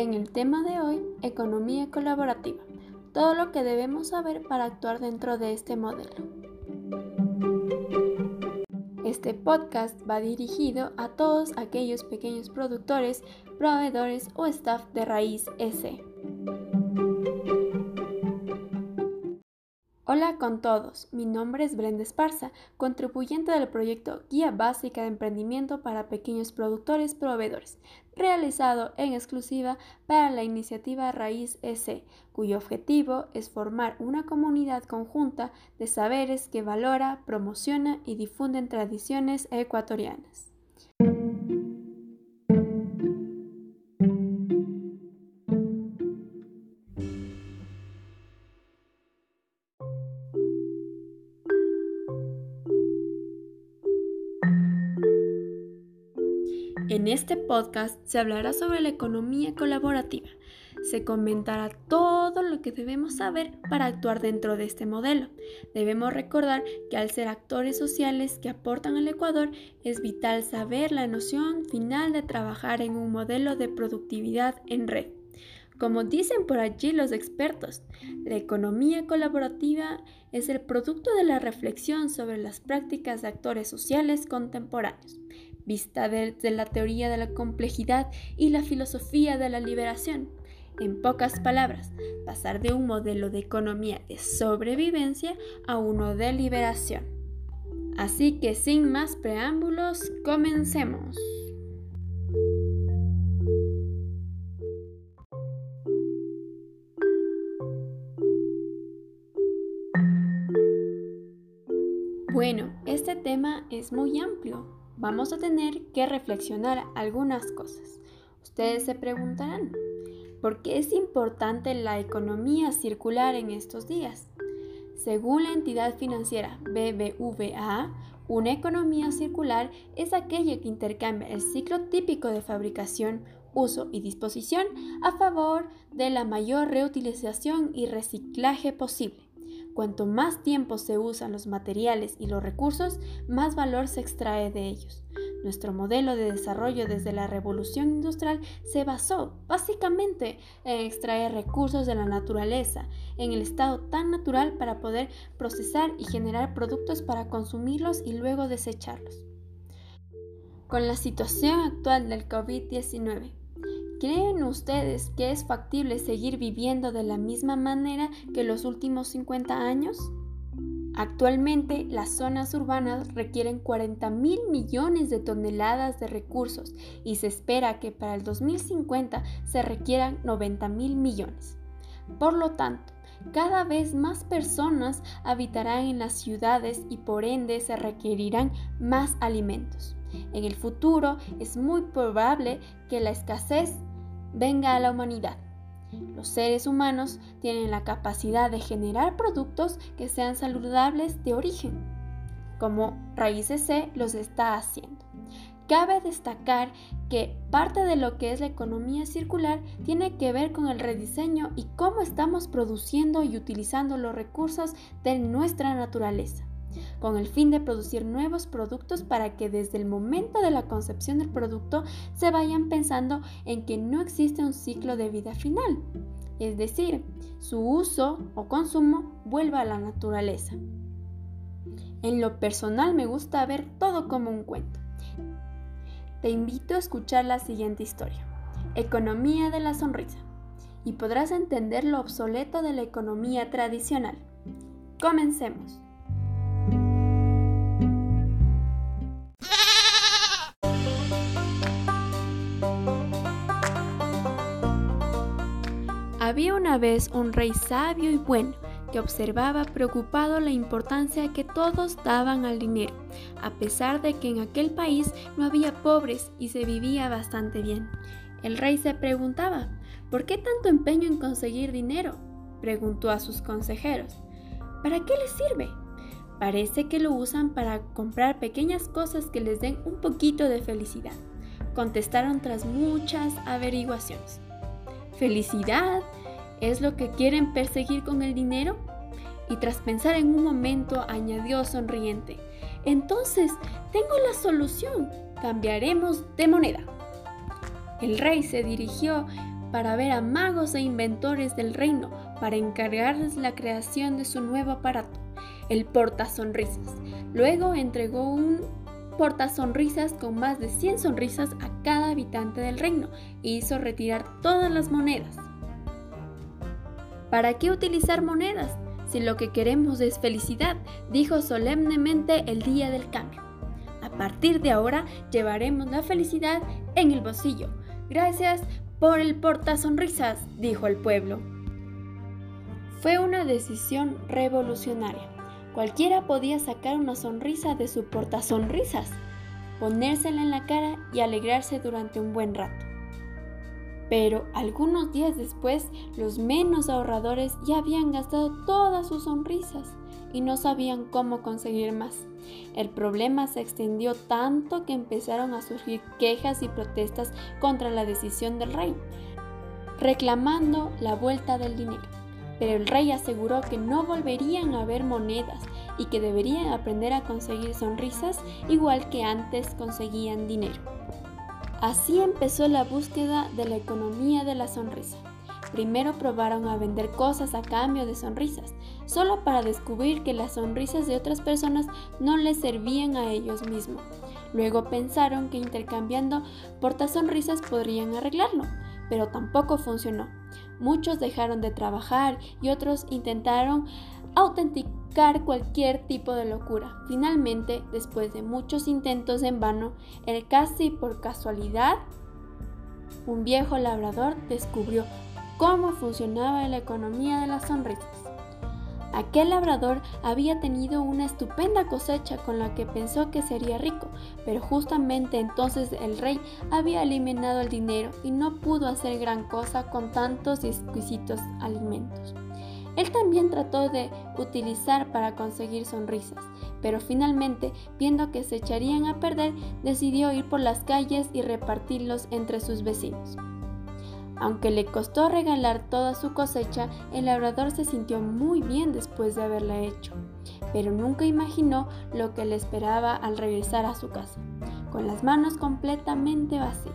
En el tema de hoy, economía colaborativa, todo lo que debemos saber para actuar dentro de este modelo. Este podcast va dirigido a todos aquellos pequeños productores, proveedores o staff de Raíz S. con todos, mi nombre es Brenda Esparza, contribuyente del proyecto Guía Básica de Emprendimiento para Pequeños Productores Proveedores, realizado en exclusiva para la iniciativa Raíz S, cuyo objetivo es formar una comunidad conjunta de saberes que valora, promociona y difunden tradiciones ecuatorianas. En este podcast se hablará sobre la economía colaborativa. Se comentará todo lo que debemos saber para actuar dentro de este modelo. Debemos recordar que al ser actores sociales que aportan al Ecuador, es vital saber la noción final de trabajar en un modelo de productividad en red. Como dicen por allí los expertos, la economía colaborativa es el producto de la reflexión sobre las prácticas de actores sociales contemporáneos vista desde la teoría de la complejidad y la filosofía de la liberación. En pocas palabras, pasar de un modelo de economía de sobrevivencia a uno de liberación. Así que sin más preámbulos, comencemos. Tema es muy amplio, vamos a tener que reflexionar algunas cosas. Ustedes se preguntarán, ¿por qué es importante la economía circular en estos días? Según la entidad financiera BBVA, una economía circular es aquella que intercambia el ciclo típico de fabricación, uso y disposición a favor de la mayor reutilización y reciclaje posible. Cuanto más tiempo se usan los materiales y los recursos, más valor se extrae de ellos. Nuestro modelo de desarrollo desde la revolución industrial se basó básicamente en extraer recursos de la naturaleza en el estado tan natural para poder procesar y generar productos para consumirlos y luego desecharlos. Con la situación actual del COVID-19, ¿Creen ustedes que es factible seguir viviendo de la misma manera que los últimos 50 años? Actualmente las zonas urbanas requieren 40 mil millones de toneladas de recursos y se espera que para el 2050 se requieran 90 mil millones. Por lo tanto, cada vez más personas habitarán en las ciudades y por ende se requerirán más alimentos. En el futuro es muy probable que la escasez venga a la humanidad. Los seres humanos tienen la capacidad de generar productos que sean saludables de origen, como Raíces C los está haciendo. Cabe destacar que parte de lo que es la economía circular tiene que ver con el rediseño y cómo estamos produciendo y utilizando los recursos de nuestra naturaleza con el fin de producir nuevos productos para que desde el momento de la concepción del producto se vayan pensando en que no existe un ciclo de vida final, es decir, su uso o consumo vuelva a la naturaleza. En lo personal me gusta ver todo como un cuento. Te invito a escuchar la siguiente historia, Economía de la Sonrisa, y podrás entender lo obsoleto de la economía tradicional. Comencemos. Una vez un rey sabio y bueno que observaba preocupado la importancia que todos daban al dinero, a pesar de que en aquel país no había pobres y se vivía bastante bien. El rey se preguntaba, ¿por qué tanto empeño en conseguir dinero? preguntó a sus consejeros. ¿Para qué les sirve? Parece que lo usan para comprar pequeñas cosas que les den un poquito de felicidad, contestaron tras muchas averiguaciones. ¿Felicidad? ¿Es lo que quieren perseguir con el dinero? Y tras pensar en un momento, añadió sonriente, entonces tengo la solución, cambiaremos de moneda. El rey se dirigió para ver a magos e inventores del reino para encargarles la creación de su nuevo aparato, el portasonrisas. Luego entregó un portasonrisas con más de 100 sonrisas a cada habitante del reino e hizo retirar todas las monedas. ¿Para qué utilizar monedas si lo que queremos es felicidad? dijo solemnemente el día del cambio. A partir de ahora llevaremos la felicidad en el bolsillo. Gracias por el portasonrisas, dijo el pueblo. Fue una decisión revolucionaria. Cualquiera podía sacar una sonrisa de su portasonrisas, ponérsela en la cara y alegrarse durante un buen rato. Pero algunos días después, los menos ahorradores ya habían gastado todas sus sonrisas y no sabían cómo conseguir más. El problema se extendió tanto que empezaron a surgir quejas y protestas contra la decisión del rey, reclamando la vuelta del dinero. Pero el rey aseguró que no volverían a haber monedas y que deberían aprender a conseguir sonrisas igual que antes conseguían dinero. Así empezó la búsqueda de la economía de la sonrisa. Primero probaron a vender cosas a cambio de sonrisas, solo para descubrir que las sonrisas de otras personas no les servían a ellos mismos. Luego pensaron que intercambiando portasonrisas podrían arreglarlo, pero tampoco funcionó. Muchos dejaron de trabajar y otros intentaron autenticar cualquier tipo de locura. Finalmente, después de muchos intentos en vano, el casi por casualidad, un viejo labrador descubrió cómo funcionaba la economía de las sonrisas. Aquel labrador había tenido una estupenda cosecha con la que pensó que sería rico, pero justamente entonces el rey había eliminado el dinero y no pudo hacer gran cosa con tantos exquisitos alimentos. Él también trató de utilizar para conseguir sonrisas, pero finalmente, viendo que se echarían a perder, decidió ir por las calles y repartirlos entre sus vecinos. Aunque le costó regalar toda su cosecha, el labrador se sintió muy bien después de haberla hecho, pero nunca imaginó lo que le esperaba al regresar a su casa, con las manos completamente vacías.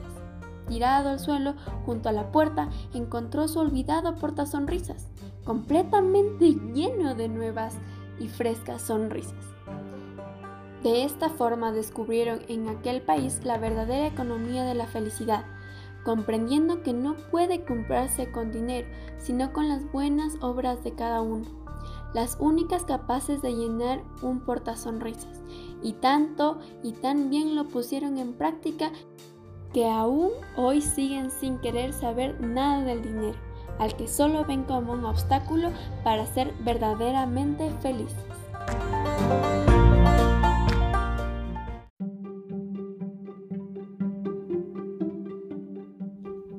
Tirado al suelo junto a la puerta, encontró su olvidado portasonrisas, completamente lleno de nuevas y frescas sonrisas. De esta forma descubrieron en aquel país la verdadera economía de la felicidad, comprendiendo que no puede comprarse con dinero, sino con las buenas obras de cada uno, las únicas capaces de llenar un portasonrisas. Y tanto y tan bien lo pusieron en práctica que aún hoy siguen sin querer saber nada del dinero, al que solo ven como un obstáculo para ser verdaderamente felices.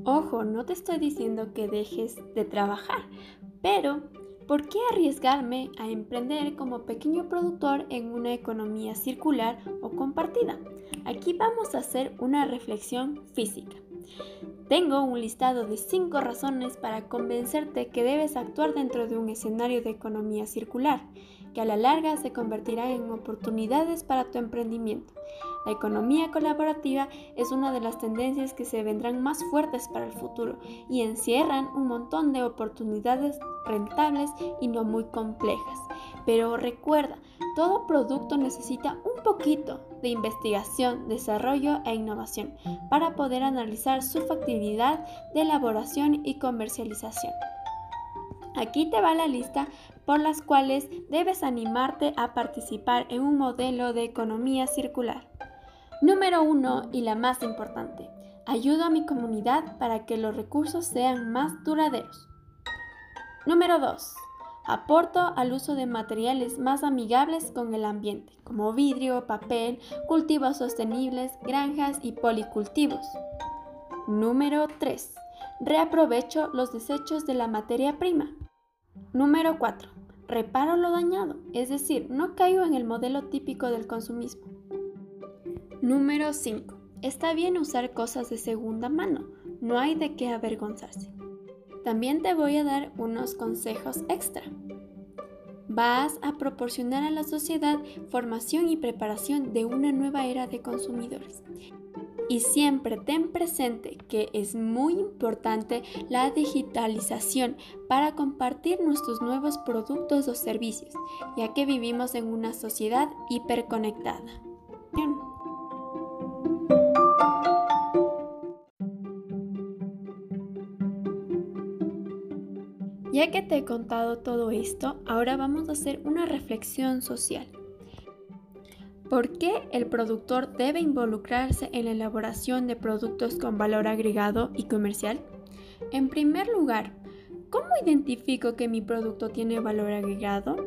Ojo, no te estoy diciendo que dejes de trabajar, pero ¿por qué arriesgarme a emprender como pequeño productor en una economía circular o compartida? Aquí vamos a hacer una reflexión física. Tengo un listado de 5 razones para convencerte que debes actuar dentro de un escenario de economía circular, que a la larga se convertirá en oportunidades para tu emprendimiento. La economía colaborativa es una de las tendencias que se vendrán más fuertes para el futuro y encierran un montón de oportunidades rentables y no muy complejas. Pero recuerda, todo producto necesita un poquito de investigación, desarrollo e innovación para poder analizar su factibilidad de elaboración y comercialización. Aquí te va la lista por las cuales debes animarte a participar en un modelo de economía circular. Número 1 y la más importante. Ayudo a mi comunidad para que los recursos sean más duraderos. Número 2. Aporto al uso de materiales más amigables con el ambiente, como vidrio, papel, cultivos sostenibles, granjas y policultivos. Número 3. Reaprovecho los desechos de la materia prima. Número 4. Reparo lo dañado, es decir, no caigo en el modelo típico del consumismo. Número 5. Está bien usar cosas de segunda mano, no hay de qué avergonzarse. También te voy a dar unos consejos extra. vas a proporcionar a la sociedad formación y preparación de una nueva era de consumidores. Y siempre ten presente que es muy importante la digitalización para compartir nuestros nuevos productos o servicios, ya que vivimos en una sociedad hiperconectada. Ya que te he contado todo esto, ahora vamos a hacer una reflexión social. ¿Por qué el productor debe involucrarse en la elaboración de productos con valor agregado y comercial? En primer lugar, ¿cómo identifico que mi producto tiene valor agregado?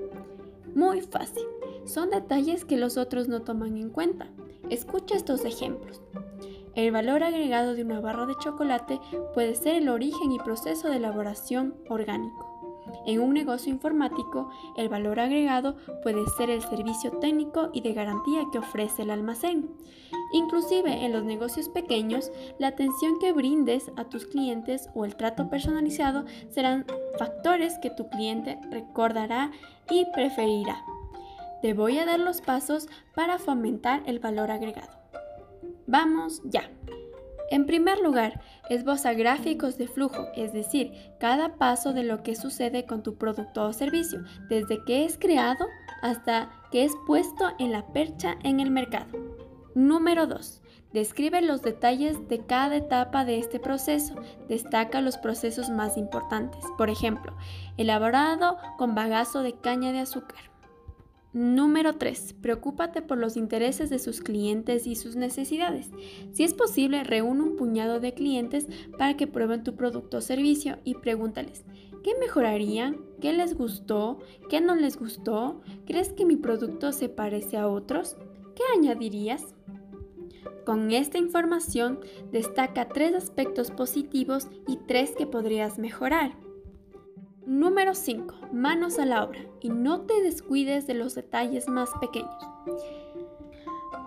Muy fácil. Son detalles que los otros no toman en cuenta. Escucha estos ejemplos. El valor agregado de una barra de chocolate puede ser el origen y proceso de elaboración orgánico. En un negocio informático, el valor agregado puede ser el servicio técnico y de garantía que ofrece el almacén. Inclusive en los negocios pequeños, la atención que brindes a tus clientes o el trato personalizado serán factores que tu cliente recordará y preferirá. Te voy a dar los pasos para fomentar el valor agregado. Vamos ya. En primer lugar, esboza gráficos de flujo, es decir, cada paso de lo que sucede con tu producto o servicio, desde que es creado hasta que es puesto en la percha en el mercado. Número 2. Describe los detalles de cada etapa de este proceso. Destaca los procesos más importantes. Por ejemplo, elaborado con bagazo de caña de azúcar. Número 3. Preocúpate por los intereses de sus clientes y sus necesidades. Si es posible, reúne un puñado de clientes para que prueben tu producto o servicio y pregúntales, ¿qué mejorarían? ¿Qué les gustó? ¿Qué no les gustó? ¿Crees que mi producto se parece a otros? ¿Qué añadirías? Con esta información, destaca tres aspectos positivos y tres que podrías mejorar. Número 5. Manos a la obra y no te descuides de los detalles más pequeños.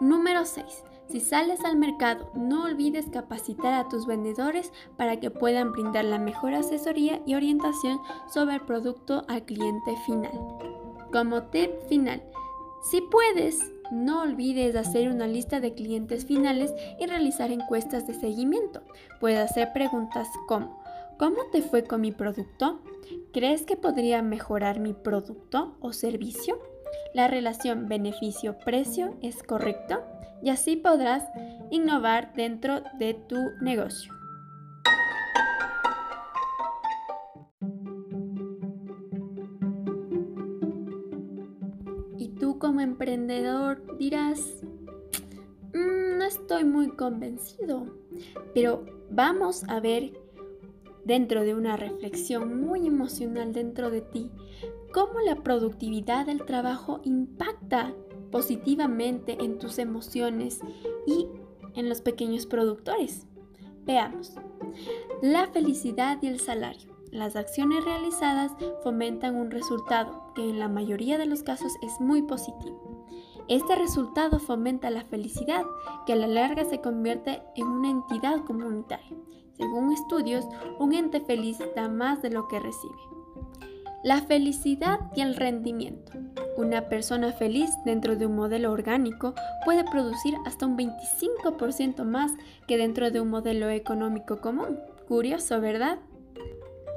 Número 6. Si sales al mercado, no olvides capacitar a tus vendedores para que puedan brindar la mejor asesoría y orientación sobre el producto al cliente final. Como tip final, si puedes, no olvides hacer una lista de clientes finales y realizar encuestas de seguimiento. Puedes hacer preguntas como ¿Cómo te fue con mi producto? ¿Crees que podría mejorar mi producto o servicio? ¿La relación beneficio-precio es correcta? Y así podrás innovar dentro de tu negocio. Y tú como emprendedor dirás, mm, no estoy muy convencido, pero vamos a ver dentro de una reflexión muy emocional dentro de ti, cómo la productividad del trabajo impacta positivamente en tus emociones y en los pequeños productores. Veamos. La felicidad y el salario. Las acciones realizadas fomentan un resultado que en la mayoría de los casos es muy positivo. Este resultado fomenta la felicidad, que a la larga se convierte en una entidad comunitaria. Según estudios, un ente feliz da más de lo que recibe. La felicidad y el rendimiento. Una persona feliz dentro de un modelo orgánico puede producir hasta un 25% más que dentro de un modelo económico común. Curioso, ¿verdad?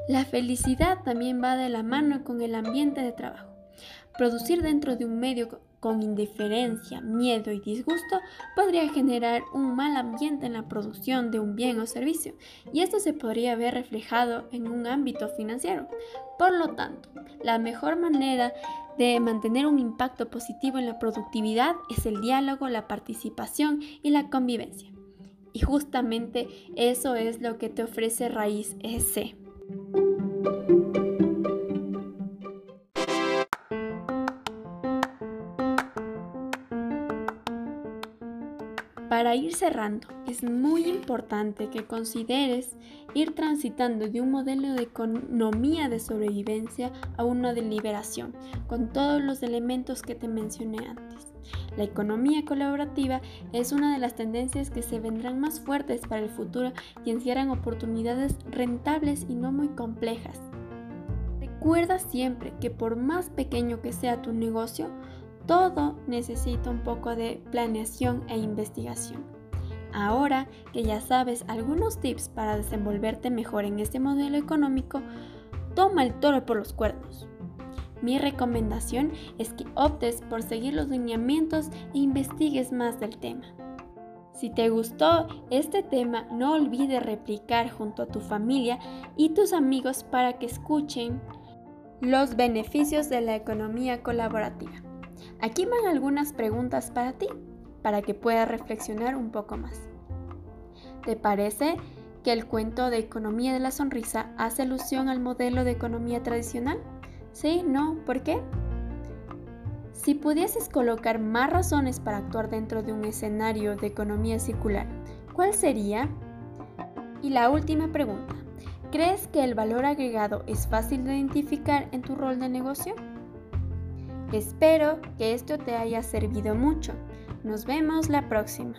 La felicidad también va de la mano con el ambiente de trabajo. Producir dentro de un medio con indiferencia, miedo y disgusto podría generar un mal ambiente en la producción de un bien o servicio, y esto se podría ver reflejado en un ámbito financiero. Por lo tanto, la mejor manera de mantener un impacto positivo en la productividad es el diálogo, la participación y la convivencia. Y justamente eso es lo que te ofrece Raíz EC. Para ir cerrando, es muy importante que consideres ir transitando de un modelo de economía de sobrevivencia a uno de liberación, con todos los elementos que te mencioné antes. La economía colaborativa es una de las tendencias que se vendrán más fuertes para el futuro y encierran oportunidades rentables y no muy complejas Recuerda siempre que por más pequeño que sea tu negocio, todo necesita un poco de planeación e investigación. Ahora que ya sabes algunos tips para desenvolverte mejor en este modelo económico, toma el toro por los cuernos. Mi recomendación es que optes por seguir los lineamientos e investigues más del tema. Si te gustó este tema, no olvides replicar junto a tu familia y tus amigos para que escuchen los beneficios de la economía colaborativa. Aquí van algunas preguntas para ti, para que puedas reflexionar un poco más. ¿Te parece que el cuento de economía de la sonrisa hace alusión al modelo de economía tradicional? ¿Sí? ¿No? ¿Por qué? Si pudieses colocar más razones para actuar dentro de un escenario de economía circular, ¿cuál sería? Y la última pregunta, ¿crees que el valor agregado es fácil de identificar en tu rol de negocio? Espero que esto te haya servido mucho. Nos vemos la próxima.